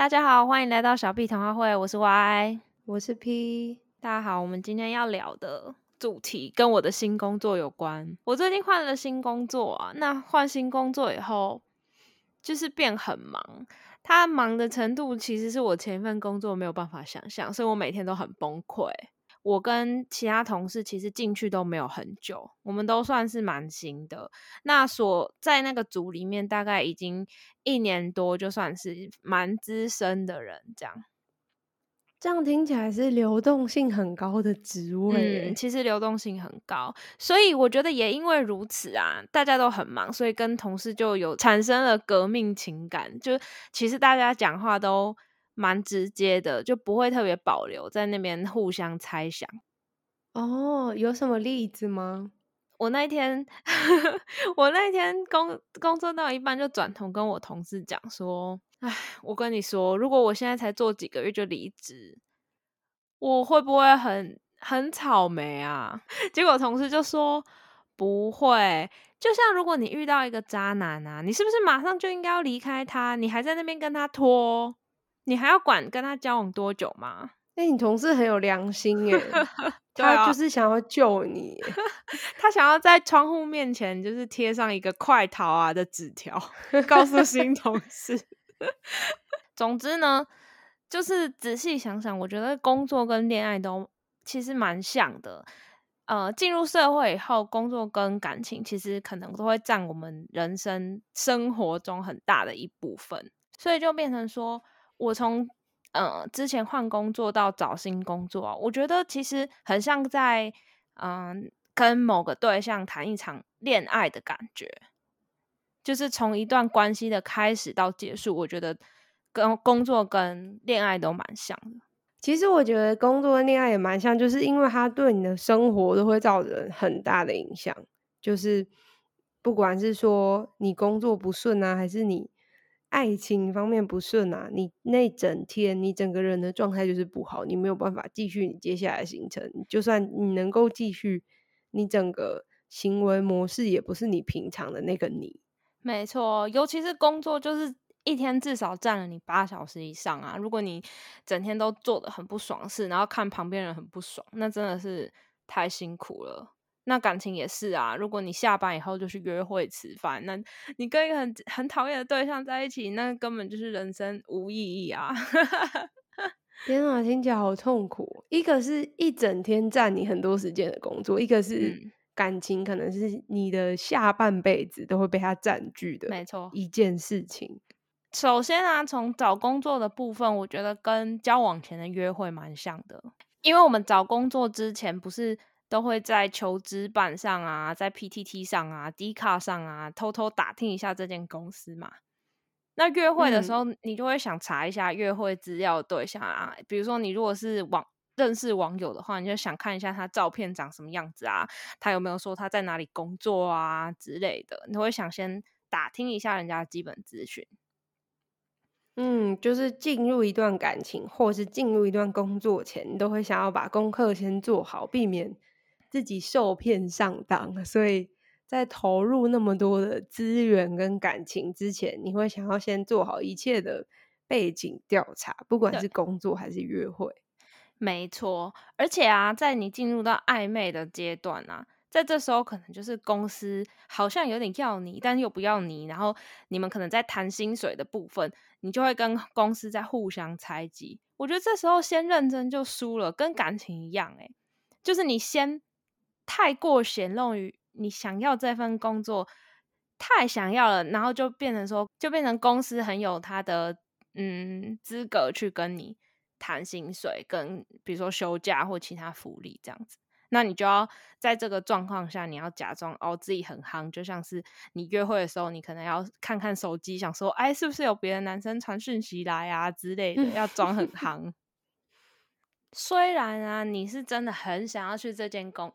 大家好，欢迎来到小 B 谈话会，我是 Y，我是 P。大家好，我们今天要聊的主题跟我的新工作有关。我最近换了新工作啊，那换新工作以后，就是变很忙。他忙的程度其实是我前一份工作没有办法想象，所以我每天都很崩溃。我跟其他同事其实进去都没有很久，我们都算是蛮新的。那所在那个组里面，大概已经一年多，就算是蛮资深的人这样。这样听起来是流动性很高的职位，嗯，其实流动性很高，所以我觉得也因为如此啊，大家都很忙，所以跟同事就有产生了革命情感。就其实大家讲话都。蛮直接的，就不会特别保留在那边互相猜想。哦，有什么例子吗？我那一天，我那一天工工作到一半，就转头跟我同事讲说：“哎，我跟你说，如果我现在才做几个月就离职，我会不会很很草莓啊？” 结果同事就说：“不会，就像如果你遇到一个渣男啊，你是不是马上就应该要离开他？你还在那边跟他拖？”你还要管跟他交往多久吗？哎，你同事很有良心耶，他就是想要救你，他想要在窗户面前就是贴上一个快逃啊的纸条，告诉新同事。总之呢，就是仔细想想，我觉得工作跟恋爱都其实蛮像的。呃，进入社会以后，工作跟感情其实可能都会占我们人生生活中很大的一部分，所以就变成说。我从呃之前换工作到找新工作，我觉得其实很像在嗯跟某个对象谈一场恋爱的感觉，就是从一段关系的开始到结束，我觉得跟工作跟恋爱都蛮像的。其实我觉得工作跟恋爱也蛮像，就是因为它对你的生活都会造成很大的影响，就是不管是说你工作不顺啊，还是你。爱情方面不顺啊，你那整天你整个人的状态就是不好，你没有办法继续你接下来行程。就算你能够继续，你整个行为模式也不是你平常的那个你。没错，尤其是工作，就是一天至少占了你八小时以上啊。如果你整天都做的很不爽事，然后看旁边人很不爽，那真的是太辛苦了。那感情也是啊，如果你下班以后就去约会吃饭，那你跟一个很很讨厌的对象在一起，那根本就是人生无意义啊！天啊，听起来好痛苦。一个是一整天占你很多时间的工作，一个是感情，可能是你的下半辈子都会被他占据的。没错，一件事情。首先啊，从找工作的部分，我觉得跟交往前的约会蛮像的，因为我们找工作之前不是。都会在求职板上啊，在 PTT 上啊、D 卡上啊，偷偷打听一下这间公司嘛。那约会的时候，你就会想查一下约会资料对象啊。比如说，你如果是网认识网友的话，你就想看一下他照片长什么样子啊，他有没有说他在哪里工作啊之类的。你会想先打听一下人家的基本资讯。嗯，就是进入一段感情或是进入一段工作前，你都会想要把功课先做好，避免。自己受骗上当，所以在投入那么多的资源跟感情之前，你会想要先做好一切的背景调查，不管是工作还是约会。没错，而且啊，在你进入到暧昧的阶段啊，在这时候可能就是公司好像有点要你，但又不要你，然后你们可能在谈薪水的部分，你就会跟公司在互相猜忌。我觉得这时候先认真就输了，跟感情一样，诶就是你先。太过显露于你想要这份工作，太想要了，然后就变成说，就变成公司很有他的嗯资格去跟你谈薪水，跟比如说休假或其他福利这样子。那你就要在这个状况下，你要假装哦自己很夯，就像是你约会的时候，你可能要看看手机，想说哎是不是有别的男生传讯息来啊之类的，要装很夯。虽然啊，你是真的很想要去这间公。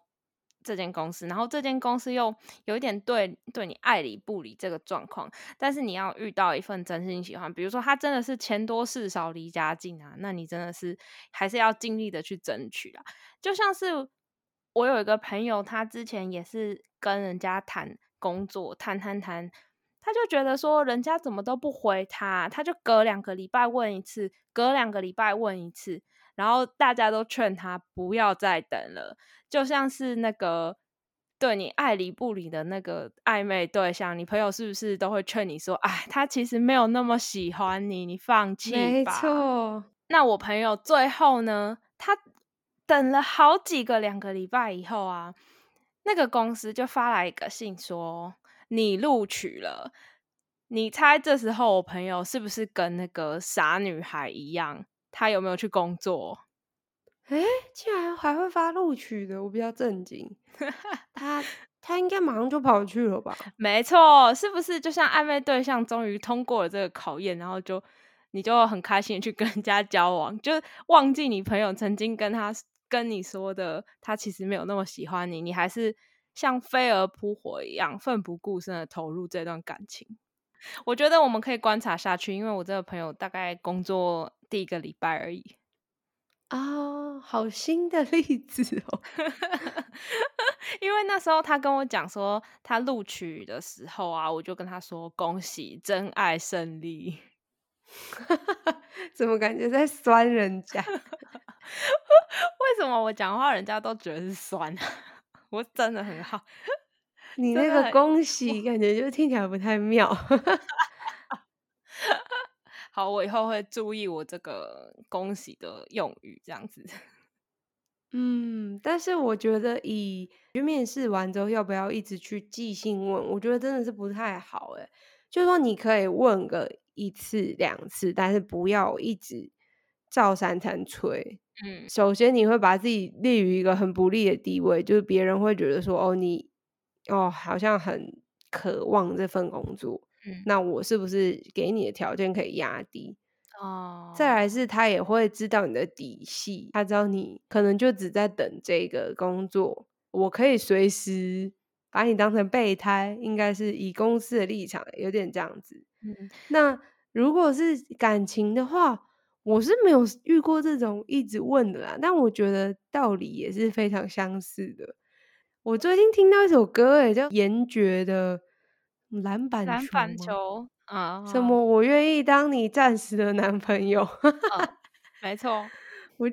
这间公司，然后这间公司又有一点对对你爱理不理这个状况，但是你要遇到一份真心喜欢，比如说他真的是钱多事少离家近啊，那你真的是还是要尽力的去争取啊。就像是我有一个朋友，他之前也是跟人家谈工作，谈谈谈他就觉得说人家怎么都不回他，他就隔两个礼拜问一次，隔两个礼拜问一次，然后大家都劝他不要再等了，就像是那个对你爱理不理的那个暧昧对象，你朋友是不是都会劝你说，哎，他其实没有那么喜欢你，你放弃吧。没错。那我朋友最后呢，他等了好几个两个礼拜以后啊，那个公司就发来一个信说。你录取了，你猜这时候我朋友是不是跟那个傻女孩一样？他有没有去工作？哎，竟然还会发录取的，我比较震惊。他他应该马上就跑去了吧？没错，是不是就像暧昧对象终于通过了这个考验，然后就你就很开心去跟人家交往，就忘记你朋友曾经跟他跟你说的，他其实没有那么喜欢你，你还是。像飞蛾扑火一样，奋不顾身的投入这段感情。我觉得我们可以观察下去，因为我这个朋友大概工作第一个礼拜而已。啊，好新的例子哦！因为那时候他跟我讲说他录取的时候啊，我就跟他说恭喜真爱胜利。怎么感觉在酸人家？为什么我讲话人家都觉得是酸？我真的很好，你那个恭喜感觉就听起来不太妙。好，我以后会注意我这个恭喜的用语，这样子。嗯，但是我觉得以面试完之后要不要一直去寄信问，我觉得真的是不太好。哎，就是说你可以问个一次两次，但是不要一直照三餐催。嗯，首先你会把自己立于一个很不利的地位，就是别人会觉得说，哦，你哦好像很渴望这份工作，嗯，那我是不是给你的条件可以压低？哦，再来是他也会知道你的底细，他知道你可能就只在等这个工作，我可以随时把你当成备胎，应该是以公司的立场有点这样子。嗯，那如果是感情的话。我是没有遇过这种一直问的啦，但我觉得道理也是非常相似的。我最近听到一首歌，诶叫严爵的《篮板篮板球》啊，什么我愿意当你暂时的男朋友，没错，我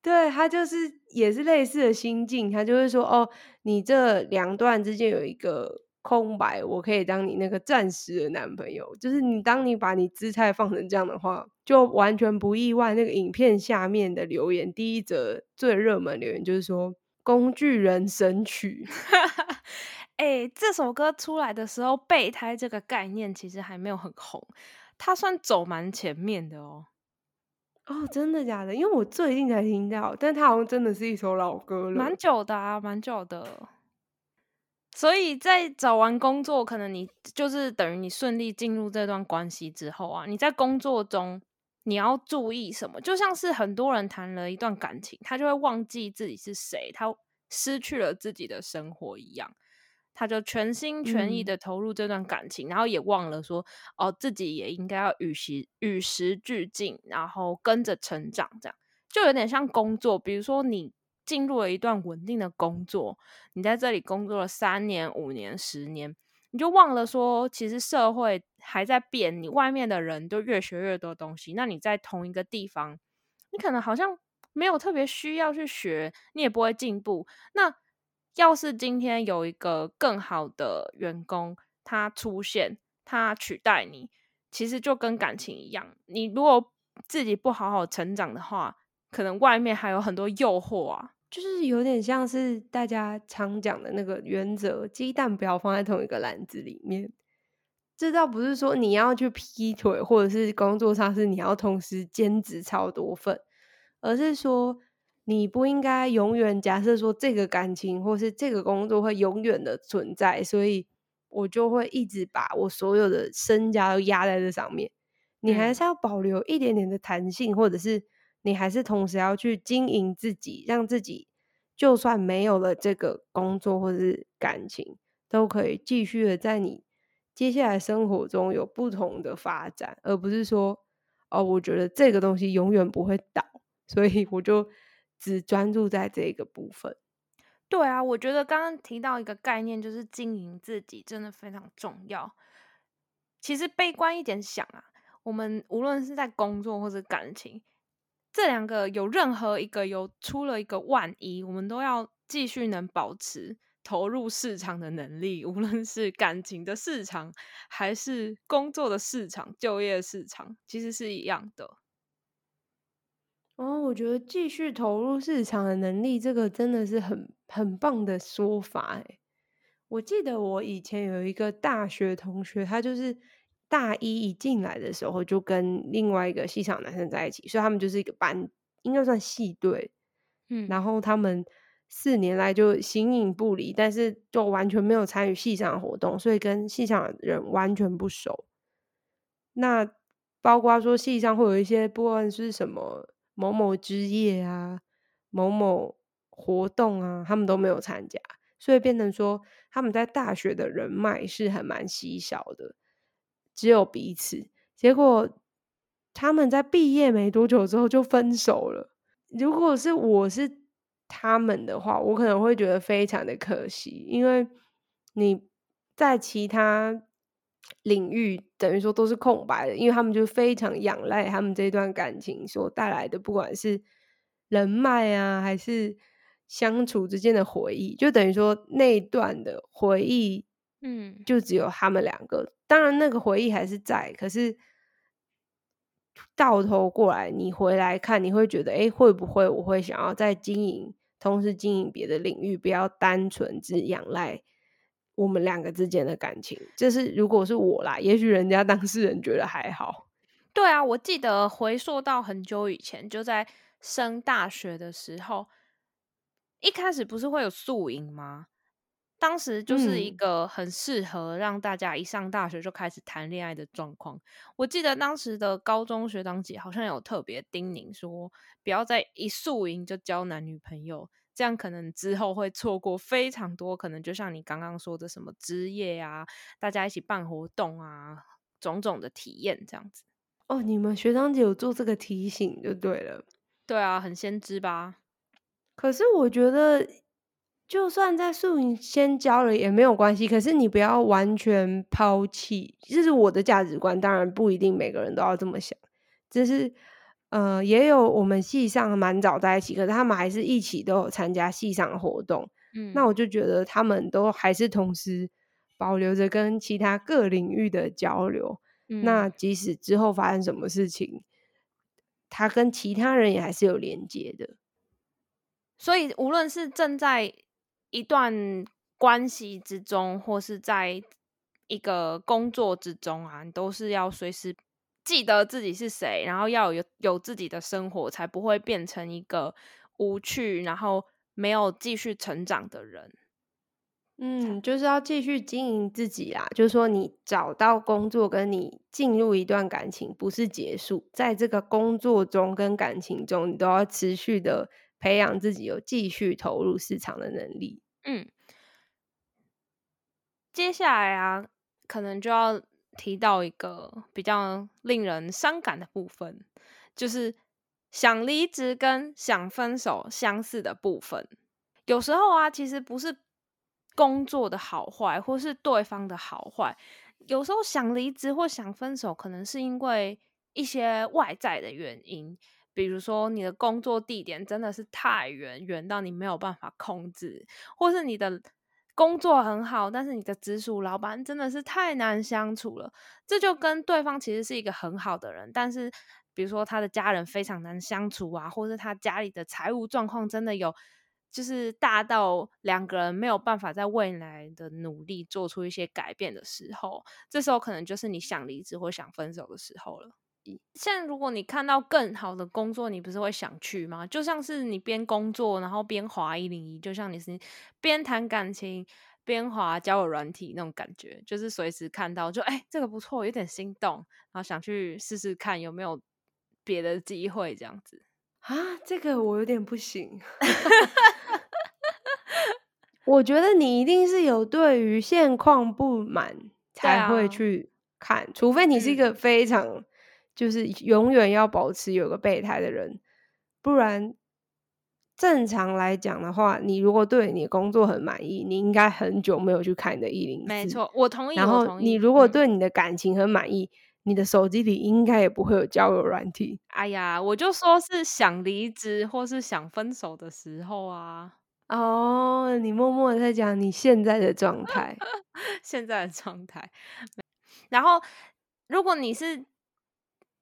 对他就是也是类似的心境，他就会说哦，你这两段之间有一个。空白，我可以当你那个暂时的男朋友。就是你，当你把你姿态放成这样的话，就完全不意外。那个影片下面的留言，第一则最热门留言就是说“工具人神曲”。哎，这首歌出来的时候，备胎这个概念其实还没有很红，它算走蛮前面的哦。哦，真的假的？因为我最近才听到，但它好像真的是一首老歌了，蛮久的啊，蛮久的。所以在找完工作，可能你就是等于你顺利进入这段关系之后啊，你在工作中你要注意什么？就像是很多人谈了一段感情，他就会忘记自己是谁，他失去了自己的生活一样，他就全心全意的投入这段感情，然后也忘了说哦，自己也应该要与时与时俱进，然后跟着成长，这样就有点像工作，比如说你。进入了一段稳定的工作，你在这里工作了三年、五年、十年，你就忘了说，其实社会还在变，你外面的人都越学越多东西。那你在同一个地方，你可能好像没有特别需要去学，你也不会进步。那要是今天有一个更好的员工，他出现，他取代你，其实就跟感情一样，你如果自己不好好成长的话。可能外面还有很多诱惑啊，就是有点像是大家常讲的那个原则，鸡蛋不要放在同一个篮子里面。这倒不是说你要去劈腿，或者是工作上是你要同时兼职超多份，而是说你不应该永远假设说这个感情或是这个工作会永远的存在，所以我就会一直把我所有的身家都压在这上面。你还是要保留一点点的弹性，或者是。你还是同时要去经营自己，让自己就算没有了这个工作或是感情，都可以继续的在你接下来生活中有不同的发展，而不是说哦，我觉得这个东西永远不会倒，所以我就只专注在这个部分。对啊，我觉得刚刚提到一个概念，就是经营自己真的非常重要。其实悲观一点想啊，我们无论是在工作或者感情，这两个有任何一个有出了一个万一，我们都要继续能保持投入市场的能力，无论是感情的市场，还是工作的市场、就业市场，其实是一样的。哦，我觉得继续投入市场的能力，这个真的是很很棒的说法哎。我记得我以前有一个大学同学，他就是大一一进来的时候就跟另外一个戏场男生在一起，所以他们就是一个班，应该算系队。嗯，然后他们四年来就形影不离，但是就完全没有参与戏上的活动，所以跟戏上的人完全不熟。那包括说戏上会有一些不管是什么某某之夜啊、某某活动啊，他们都没有参加。所以变成说，他们在大学的人脉是很蛮稀少的，只有彼此。结果他们在毕业没多久之后就分手了。如果是我是他们的话，我可能会觉得非常的可惜，因为你在其他领域等于说都是空白的，因为他们就非常仰赖他们这段感情所带来的，不管是人脉啊，还是。相处之间的回忆，就等于说那段的回忆，嗯，就只有他们两个。当然，那个回忆还是在，可是到头过来，你回来看，你会觉得，哎，会不会我会想要再经营，同时经营别的领域，不要单纯只仰赖我们两个之间的感情。这是如果是我啦，也许人家当事人觉得还好。对啊，我记得回溯到很久以前，就在升大学的时候。一开始不是会有宿营吗？当时就是一个很适合让大家一上大学就开始谈恋爱的状况。我记得当时的高中学长姐好像有特别叮咛说，不要在一宿营就交男女朋友，这样可能之后会错过非常多，可能就像你刚刚说的什么职业啊，大家一起办活动啊，种种的体验这样子。哦，你们学长姐有做这个提醒就对了。对啊，很先知吧。可是我觉得，就算在宿营先交了也没有关系。可是你不要完全抛弃，这是我的价值观。当然不一定每个人都要这么想。只是，呃，也有我们系上蛮早在一起，可是他们还是一起都有参加系上的活动。嗯，那我就觉得他们都还是同时保留着跟其他各领域的交流。那即使之后发生什么事情，他跟其他人也还是有连接的。所以，无论是正在一段关系之中，或是在一个工作之中啊，你都是要随时记得自己是谁，然后要有有自己的生活，才不会变成一个无趣，然后没有继续成长的人。嗯，就是要继续经营自己啊。就是说，你找到工作，跟你进入一段感情，不是结束，在这个工作中跟感情中，你都要持续的。培养自己有继续投入市场的能力。嗯，接下来啊，可能就要提到一个比较令人伤感的部分，就是想离职跟想分手相似的部分。有时候啊，其实不是工作的好坏，或是对方的好坏，有时候想离职或想分手，可能是因为一些外在的原因。比如说，你的工作地点真的是太远，远到你没有办法控制；或是你的工作很好，但是你的直属老板真的是太难相处了。这就跟对方其实是一个很好的人，但是比如说他的家人非常难相处啊，或是他家里的财务状况真的有就是大到两个人没有办法在未来的努力做出一些改变的时候，这时候可能就是你想离职或想分手的时候了。现在，如果你看到更好的工作，你不是会想去吗？就像是你边工作，然后边滑一零一，就像你是边谈感情边滑交友软体那种感觉，就是随时看到就哎，这个不错，有点心动，然后想去试试看有没有别的机会这样子啊。这个我有点不行，我觉得你一定是有对于现况不满才会去看，除非你是一个非常。就是永远要保持有个备胎的人，不然正常来讲的话，你如果对你的工作很满意，你应该很久没有去看你的一零四。没错，我同意。然后你如果对你的感情很满意，你的手机里应该也不会有交友软体。哎呀，我就说是想离职或是想分手的时候啊。哦，你默默在讲你现在的状态，现在的状态。然后，如果你是，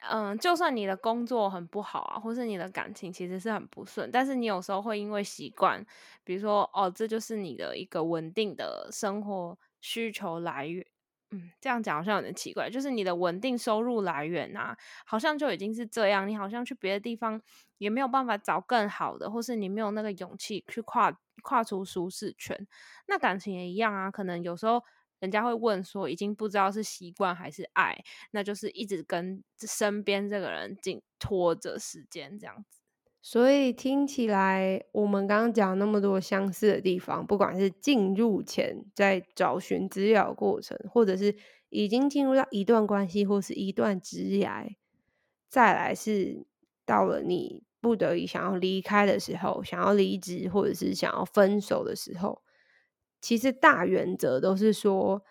嗯，就算你的工作很不好啊，或是你的感情其实是很不顺，但是你有时候会因为习惯，比如说，哦，这就是你的一个稳定的生活需求来源。嗯，这样讲好像有点奇怪，就是你的稳定收入来源啊，好像就已经是这样，你好像去别的地方也没有办法找更好的，或是你没有那个勇气去跨跨出舒适圈。那感情也一样啊，可能有时候人家会问说，已经不知道是习惯还是爱，那就是一直跟身边这个人紧拖着时间这样子。所以听起来，我们刚刚讲那么多相似的地方，不管是进入前在找寻资料过程，或者是已经进入到一段关系或是一段职涯，再来是到了你不得已想要离开的时候，想要离职或者是想要分手的时候，其实大原则都是说，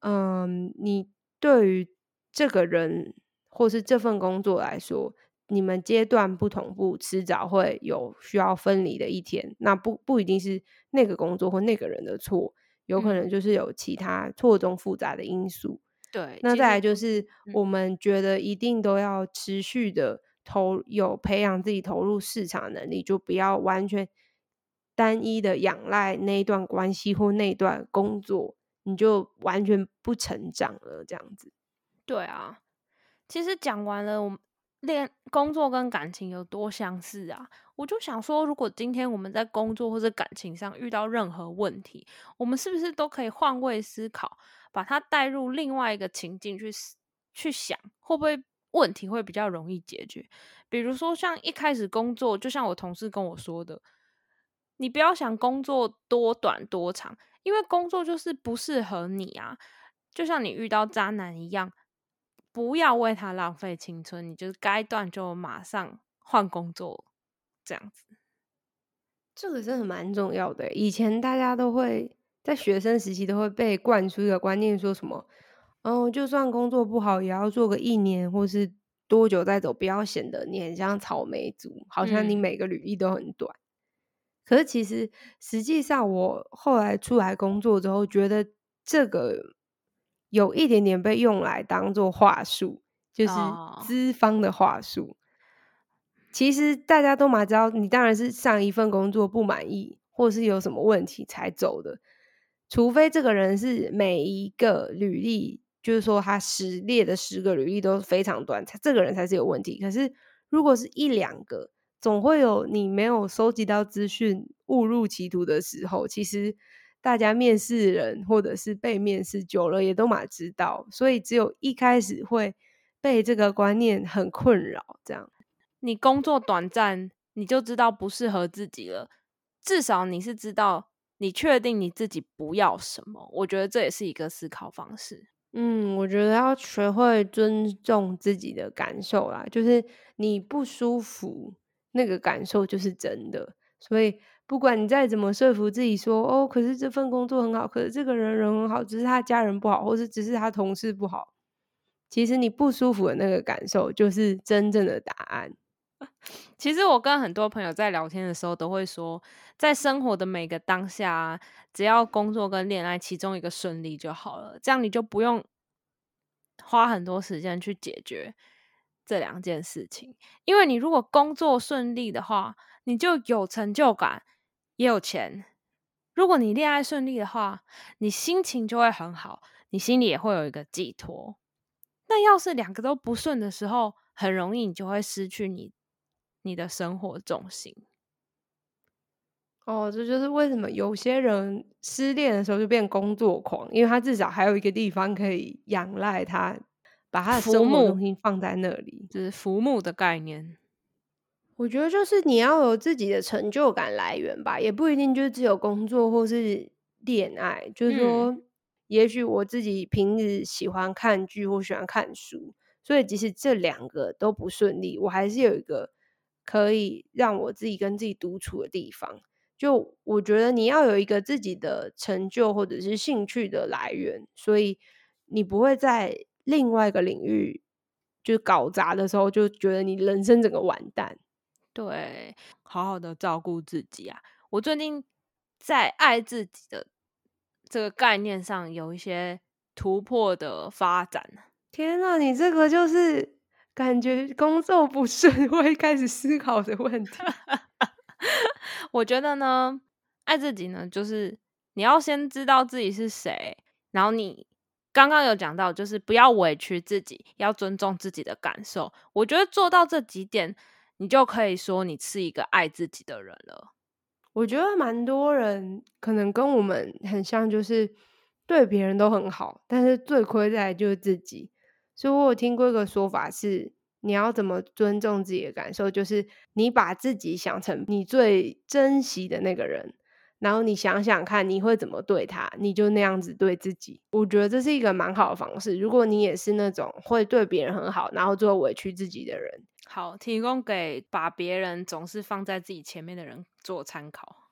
嗯，你对于这个人或是这份工作来说。你们阶段不同步，迟早会有需要分离的一天。那不不一定是那个工作或那个人的错，有可能就是有其他错综复杂的因素。对，那再来就是我们觉得一定都要持续的投有培养自己投入市场能力，就不要完全单一的仰赖那一段关系或那段工作，你就完全不成长了。这样子，对啊，其实讲完了，我们。恋工作跟感情有多相似啊？我就想说，如果今天我们在工作或者感情上遇到任何问题，我们是不是都可以换位思考，把它带入另外一个情境去去想，会不会问题会比较容易解决？比如说，像一开始工作，就像我同事跟我说的，你不要想工作多短多长，因为工作就是不适合你啊，就像你遇到渣男一样。不要为他浪费青春，你就是该断就马上换工作，这样子。这个真的蛮重要的。以前大家都会在学生时期都会被灌输一个观念，说什么，嗯，就算工作不好，也要做个一年或是多久再走，不要显得你很像草莓族，好像你每个履历都很短。可是其实实际上，我后来出来工作之后，觉得这个。有一点点被用来当做话术，就是资方的话术。其实大家都嘛知道，你当然是上一份工作不满意，或是有什么问题才走的。除非这个人是每一个履历，就是说他十列的十个履历都非常短，他这个人才是有问题。可是如果是一两个，总会有你没有收集到资讯误入歧途的时候。其实。大家面试人或者是被面试久了，也都嘛知道，所以只有一开始会被这个观念很困扰。这样，你工作短暂，你就知道不适合自己了。至少你是知道，你确定你自己不要什么。我觉得这也是一个思考方式。嗯，我觉得要学会尊重自己的感受啦，就是你不舒服，那个感受就是真的，所以。不管你再怎么说服自己说哦，可是这份工作很好，可是这个人人很好，只是他家人不好，或是只是他同事不好。其实你不舒服的那个感受，就是真正的答案。其实我跟很多朋友在聊天的时候，都会说，在生活的每个当下，只要工作跟恋爱其中一个顺利就好了，这样你就不用花很多时间去解决这两件事情。因为你如果工作顺利的话，你就有成就感。也有钱。如果你恋爱顺利的话，你心情就会很好，你心里也会有一个寄托。那要是两个都不顺的时候，很容易你就会失去你你的生活重心。哦，这就是为什么有些人失恋的时候就变工作狂，因为他至少还有一个地方可以仰赖他，把他的生活重心放在那里，就是浮木的概念。我觉得就是你要有自己的成就感来源吧，也不一定就只有工作或是恋爱。就是说，也许我自己平日喜欢看剧或喜欢看书，所以即使这两个都不顺利，我还是有一个可以让我自己跟自己独处的地方。就我觉得你要有一个自己的成就或者是兴趣的来源，所以你不会在另外一个领域就搞砸的时候，就觉得你人生整个完蛋。对，好好的照顾自己啊！我最近在爱自己的这个概念上有一些突破的发展。天啊，你这个就是感觉工作不顺会开始思考的问题。我觉得呢，爱自己呢，就是你要先知道自己是谁，然后你刚刚有讲到，就是不要委屈自己，要尊重自己的感受。我觉得做到这几点，你就可以说你是一个爱自己的人了。我觉得蛮多人可能跟我们很像，就是对别人都很好，但是最亏在就是自己。所以我有听过一个说法是。你要怎么尊重自己的感受？就是你把自己想成你最珍惜的那个人，然后你想想看你会怎么对他，你就那样子对自己。我觉得这是一个蛮好的方式。如果你也是那种会对别人很好，然后最后委屈自己的人，好，提供给把别人总是放在自己前面的人做参考。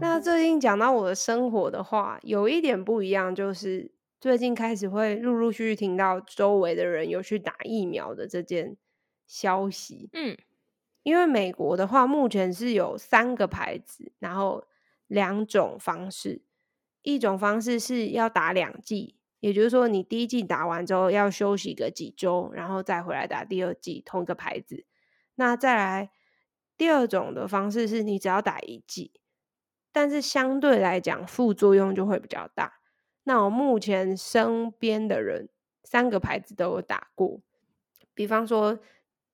那最近讲到我的生活的话，有一点不一样，就是最近开始会陆陆续续听到周围的人有去打疫苗的这件消息。嗯，因为美国的话，目前是有三个牌子，然后两种方式，一种方式是要打两剂，也就是说你第一剂打完之后要休息个几周，然后再回来打第二剂，同一个牌子。那再来第二种的方式是你只要打一剂。但是相对来讲，副作用就会比较大。那我目前身边的人，三个牌子都有打过。比方说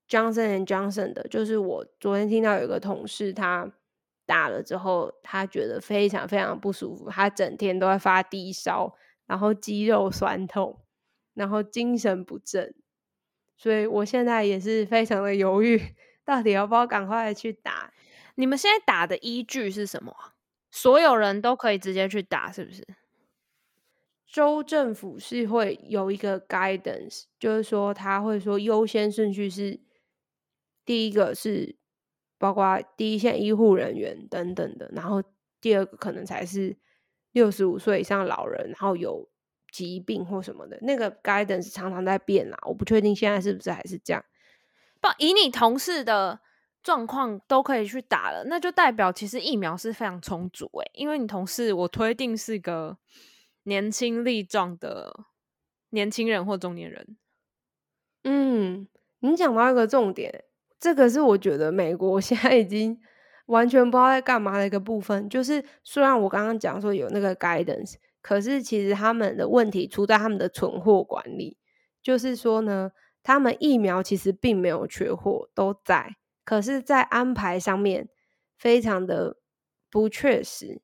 Johnson and Johnson 的，就是我昨天听到有个同事，他打了之后，他觉得非常非常不舒服，他整天都在发低烧，然后肌肉酸痛，然后精神不振。所以我现在也是非常的犹豫，到底要不要赶快去打？你们现在打的依据是什么？所有人都可以直接去打，是不是？州政府是会有一个 guidance，就是说他会说优先顺序是第一个是包括第一线医护人员等等的，然后第二个可能才是六十五岁以上老人，然后有疾病或什么的。那个 guidance 常常在变啦，我不确定现在是不是还是这样。不，以你同事的。状况都可以去打了，那就代表其实疫苗是非常充足诶。因为你同事我推定是个年轻力壮的年轻人或中年人。嗯，你讲到一个重点，这个是我觉得美国现在已经完全不知道在干嘛的一个部分。就是虽然我刚刚讲说有那个 guidance，可是其实他们的问题出在他们的存货管理。就是说呢，他们疫苗其实并没有缺货，都在。可是，在安排上面非常的不确实，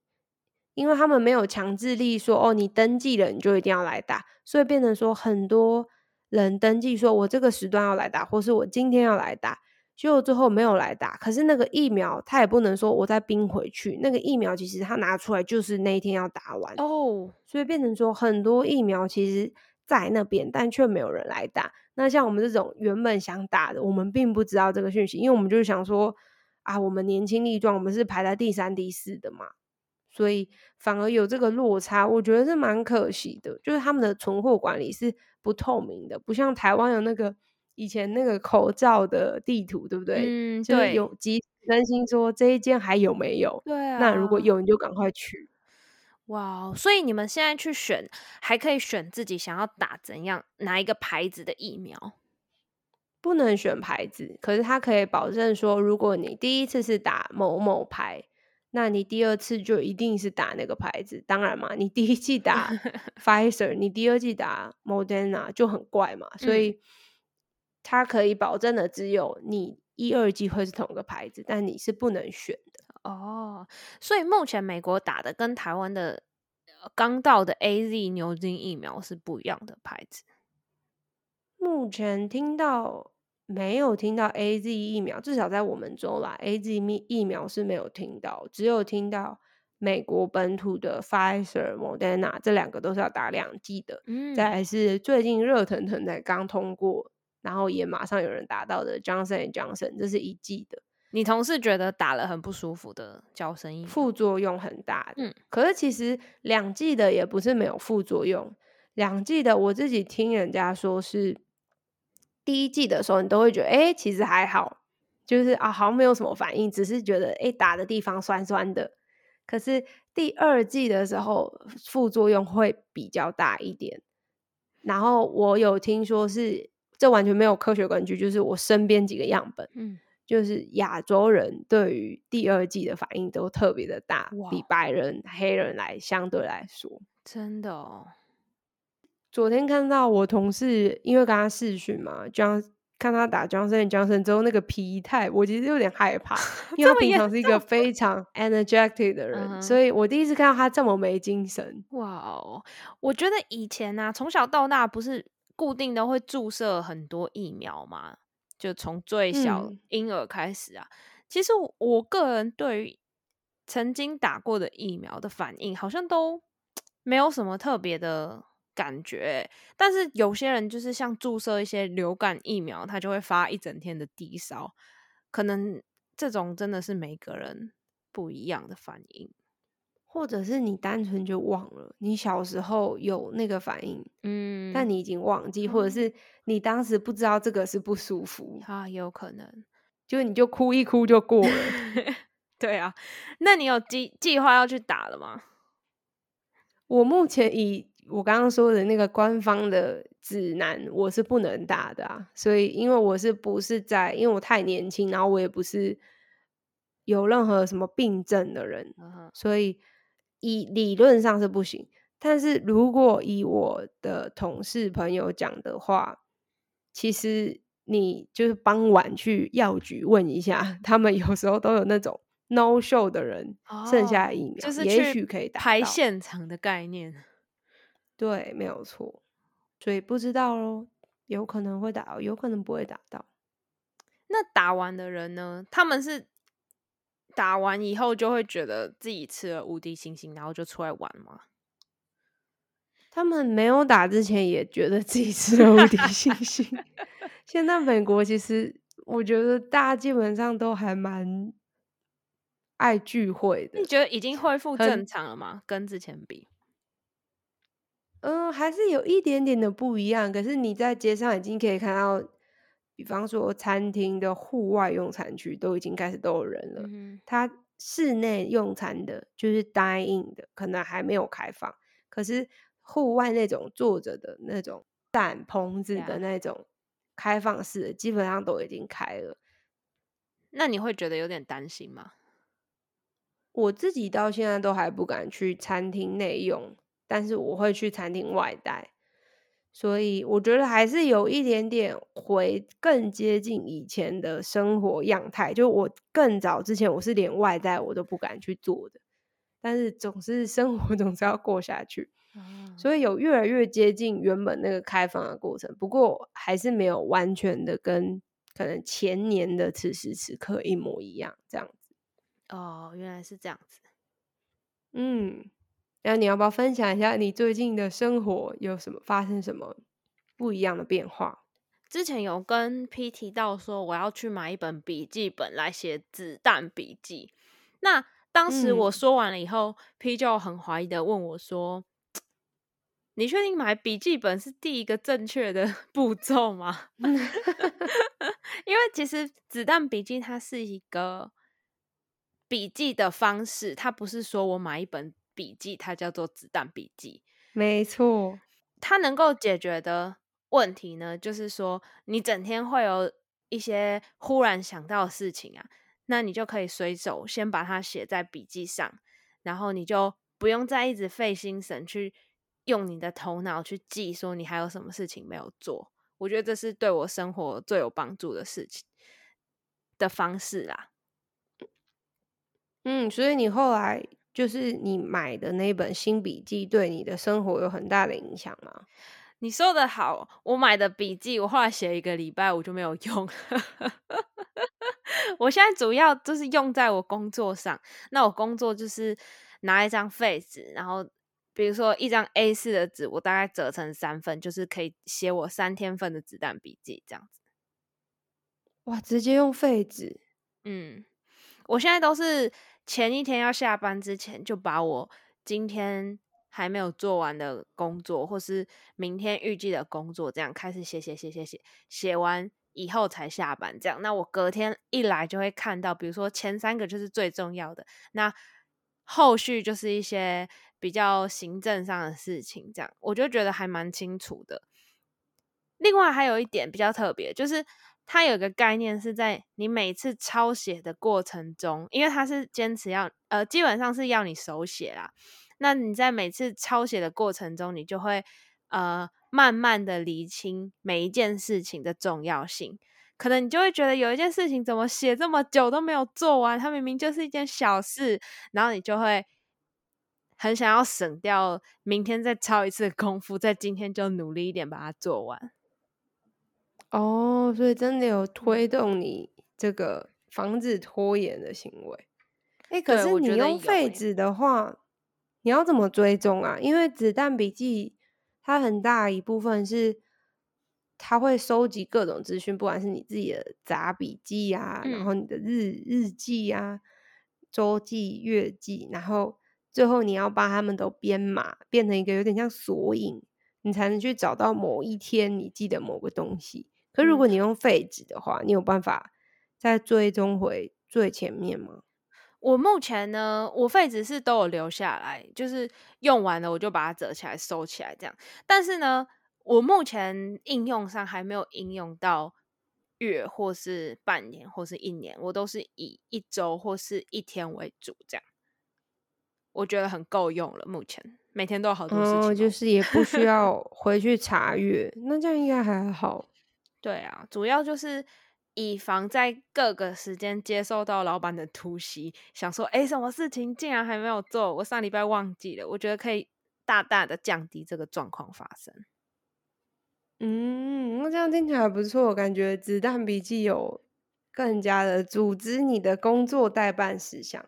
因为他们没有强制力说哦，你登记了你就一定要来打，所以变成说很多人登记说我这个时段要来打，或是我今天要来打，结果最后没有来打。可是那个疫苗他也不能说我再冰回去，那个疫苗其实他拿出来就是那一天要打完哦，所以变成说很多疫苗其实在那边，但却没有人来打。那像我们这种原本想打的，我们并不知道这个讯息，因为我们就是想说，啊，我们年轻力壮，我们是排在第三、第四的嘛，所以反而有这个落差，我觉得是蛮可惜的。就是他们的存货管理是不透明的，不像台湾有那个以前那个口罩的地图，对不对？嗯，对。有及更新说这一件还有没有？对啊。那如果有，你就赶快去。哇，所以你们现在去选，还可以选自己想要打怎样哪一个牌子的疫苗？不能选牌子，可是它可以保证说，如果你第一次是打某某牌，那你第二次就一定是打那个牌子。当然嘛，你第一季打 Pfizer，你第二季打 Moderna 就很怪嘛。所以它可以保证的只有你一二季会是同一个牌子，但你是不能选的。哦，所以目前美国打的跟台湾的刚到的 A Z 牛津疫苗是不一样的牌子。目前听到没有听到 A Z 疫苗，至少在我们州啦，A Z 疫疫苗是没有听到，只有听到美国本土的 Pfizer、Moderna 这两个都是要打两剂的。嗯，再来是最近热腾腾的刚通过，然后也马上有人打到的 Johnson Johnson，这是一剂的。你同事觉得打了很不舒服的叫声音，副作用很大的。嗯，可是其实两剂的也不是没有副作用，两剂的我自己听人家说是第一季的时候，你都会觉得哎、其实还好，就是啊好像没有什么反应，只是觉得哎、打的地方酸酸的。可是第二季的时候，副作用会比较大一点。然后我有听说是这完全没有科学根据，就是我身边几个样本，嗯，就是亚洲人对于第二季的反应都特别的大，比白人、黑人来相对来说。真的哦，昨天看到我同事，因为跟他试训嘛，这样看他打 Johnson Johnson 之后那个疲态，我其实有点害怕，因为他平常是一个 非常 energetic 的人，所以我第一次看到他这么没精神。哇哦！我觉得以前啊、从小到大不是固定的会注射很多疫苗嘛？就从最小嗯婴儿开始啊。其实我我个人对于曾经打过的疫苗的反应，好像都没有什么特别的感觉欸。但是有些人就是像注射一些流感疫苗，他就会发一整天的低烧，可能这种真的是每个人不一样的反应。或者是你单纯就忘了，你小时候有那个反应，嗯，但你已经忘记，或者哦是你当时不知道这个是不舒服，啊，也有可能。就你就哭一哭就过了。对啊，那你有计计划要去打了吗？我目前以我刚刚说的那个官方的指南，我是不能打的啊。所以，因为我是不是在，因为我太年轻，然后我也不是有任何什么病症的人，嗯所以以理论上是不行。但是如果以我的同事朋友讲的话，其实你就是傍晚去药局问一下，他们有时候都有那种 no show 的人，剩下的疫苗、就是也许可以打排现场的概念。对，没有错。所以不知道咯，有可能会打到，有可能不会打到。那打完的人呢？他们是打完以后就会觉得自己吃了无敌星星，然后就出来玩吗？他们没有打之前也觉得自己吃了无敌星星。现在美国其实我觉得大家基本上都还蛮爱聚会的你，觉得已经恢复正常了吗？跟之前比？嗯，还是有一点点的不一样。可是你在街上已经可以看到，比方说餐厅的户外用餐区都已经开始都有人了。嗯它室内用餐的，就是 dine in 的，可能还没有开放。可是户外那种坐着的那种展棚子的那种开放式的，基本上都已经开了。那你会觉得有点担心吗？我自己到现在都还不敢去餐厅内用，但是我会去餐厅外带，所以我觉得还是有一点点回更接近以前的生活样态。就我更早之前，我是连外带我都不敢去做的，但是总是生活 总是要过下去，哦所以有越来越接近原本那个开放的过程。不过还是没有完全的跟可能前年的此时此刻一模一样这样子。哦，原来是这样子。嗯，那你要不要分享一下你最近的生活有什么发生什么不一样的变化？之前有跟 P 提到说我要去买一本笔记本来写子弹笔记。那当时我嗯说完了以后、p 就很怀疑的问我说：“你确定买笔记本是第一个正确的 步骤吗？” 因为其实子弹笔记它是一个笔记的方式，它不是说我买一本笔记，它叫做子弹笔记。没错，它能够解决的问题呢，就是说你整天会有一些忽然想到的事情啊，那你就可以随手先把它写在笔记上，然后你就不用再一直费心神去用你的头脑去记，说你还有什么事情没有做。我觉得这是对我生活最有帮助的事情的方式啦。嗯，所以你后来就是你买的那本新笔记，对你的生活有很大的影响吗？你说的好，我买的笔记，我后来写一个礼拜，我就没有用。我现在主要就是用在我工作上。那我工作就是拿一张废纸，然后比如说一张 A 四的纸，我大概折成三份，就是可以写我三天份的子弹笔记这样子。哇，直接用废纸。嗯，我现在都是前一天要下班之前，就把我今天还没有做完的工作，或是明天预计的工作，这样开始写写写写写，写完以后才下班。这样，那我隔天一来就会看到，比如说前三个就是最重要的，那后续就是一些比较行政上的事情。这样，我就觉得还蛮清楚的。另外还有一点比较特别，就是它有个概念是在你每次抄写的过程中，因为它是坚持要呃，基本上是要你手写啦。那你在每次抄写的过程中，你就会呃慢慢的理清每一件事情的重要性。可能你就会觉得有一件事情怎么写这么久都没有做完，它明明就是一件小事，然后你就会很想要省掉明天再抄一次功夫，在今天就努力一点把它做完。哦，所以真的有推动你这个防止拖延的行为。哎，可是你用废纸的话，你要怎么追踪啊？因为子弹笔记它很大一部分是它会收集各种资讯，不管是你自己的杂笔记啊，然后你的日日记啊、周记、月记，然后最后你要把它们都编码，变成一个有点像索引，你才能去找到某一天你记得某个东西。可如果你用废纸的话，你有办法再追踪回最前面吗？我目前呢，我废纸是都有留下来，就是用完了我就把它折起来收起来这样。但是呢，我目前应用上还没有应用到月或是半年或是一年，我都是以一周或是一天为主这样。我觉得很够用了，目前每天都有好多事情，就是也不需 要回去查阅，那这样应该还好。对啊，主要就是以防在各个时间接受到老板的突袭，想说，哎，什么事情竟然还没有做？我上礼拜忘记了。我觉得可以大大的降低这个状况发生。嗯，那这样听起来不错，感觉子弹笔记有更加的组织你的工作代办事项。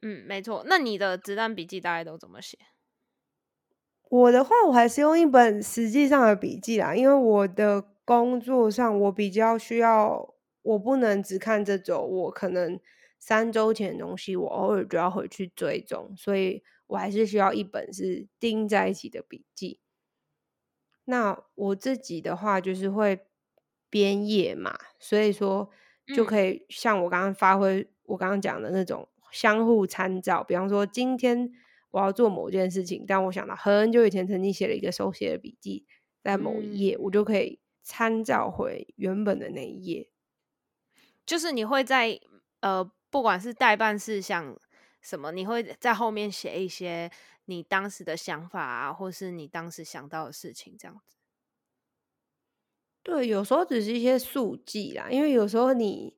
嗯，没错。那你的子弹笔记大概都怎么写？我的话，我还是用一本实际上的笔记啦，因为我的。工作上，我比较需要，我不能只看这周，我可能三周前的东西，我偶尔就要回去追踪，所以我还是需要一本是钉在一起的笔记。那我自己的话，就是会编页嘛，所以说就可以像我刚刚发挥我刚刚讲的那种相互参照。比方说，今天我要做某件事情，但我想到很久以前曾经写了一个手写的笔记，在某一页，我就可以。参照回原本的那一页，就是你会在呃，不管是代办事项什么，你会在后面写一些你当时的想法啊，或是你当时想到的事情，这样子。对，有时候只是一些速记啦，因为有时候你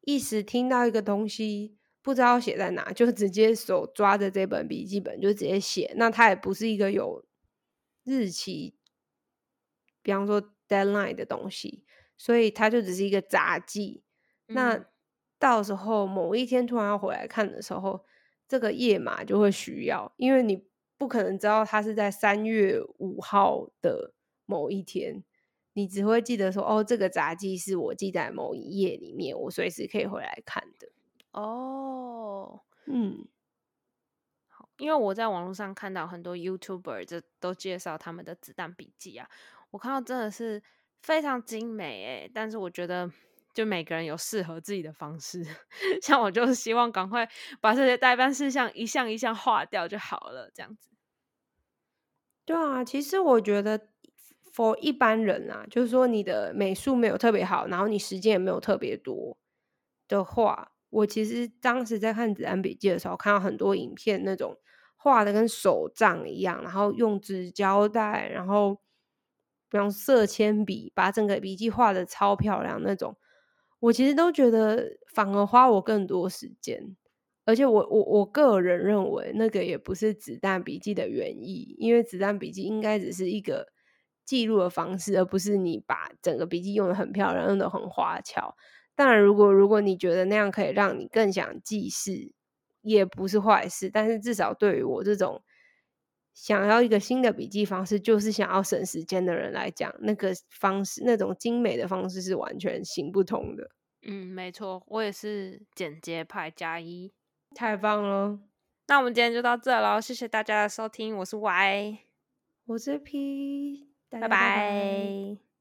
一时听到一个东西，不知道写在哪，就直接手抓着这本笔记本就直接写，那它也不是一个有日期，比方说。Deadline 的东西，所以它就只是一个杂记。那到时候某一天突然要回来看的时候，这个页码就会需要，因为你不可能知道它是在三月五号的某一天，你只会记得说，哦，这个杂记是我记在某一页里面，我随时可以回来看的。哦，嗯，好，因为我在网络上看到很多 YouTuber 就都介绍他们的子弹笔记啊。我看到真的是非常精美诶，但是我觉得就每个人有适合自己的方式，像我就是希望赶快把这些代办事项一项一项划掉就好了，这样子。对啊，其实我觉得，for 一般人啊，就是说你的美术没有特别好，然后你时间也没有特别多的话，我其实当时在看子安笔记的时候，看到很多影片，那种画的跟手账一样，然后用纸胶带，然后。用色铅笔把整个笔记画的超漂亮那种，我其实都觉得反而花我更多时间，而且我我我个人认为那个也不是子弹笔记的原意，因为子弹笔记应该只是一个记录的方式，而不是你把整个笔记用的很漂亮，用的很花俏。当然，如果如果你觉得那样可以让你更想记事，也不是坏事，但是至少对于我这种想要一个新的笔记方式，就是想要省时间的人来讲，那个方式那种精美的方式是完全行不通的。嗯，没错，我也是简洁派加一，太棒了。那我们今天就到这喽，谢谢大家的收听，我是 Y，我是 P，拜拜。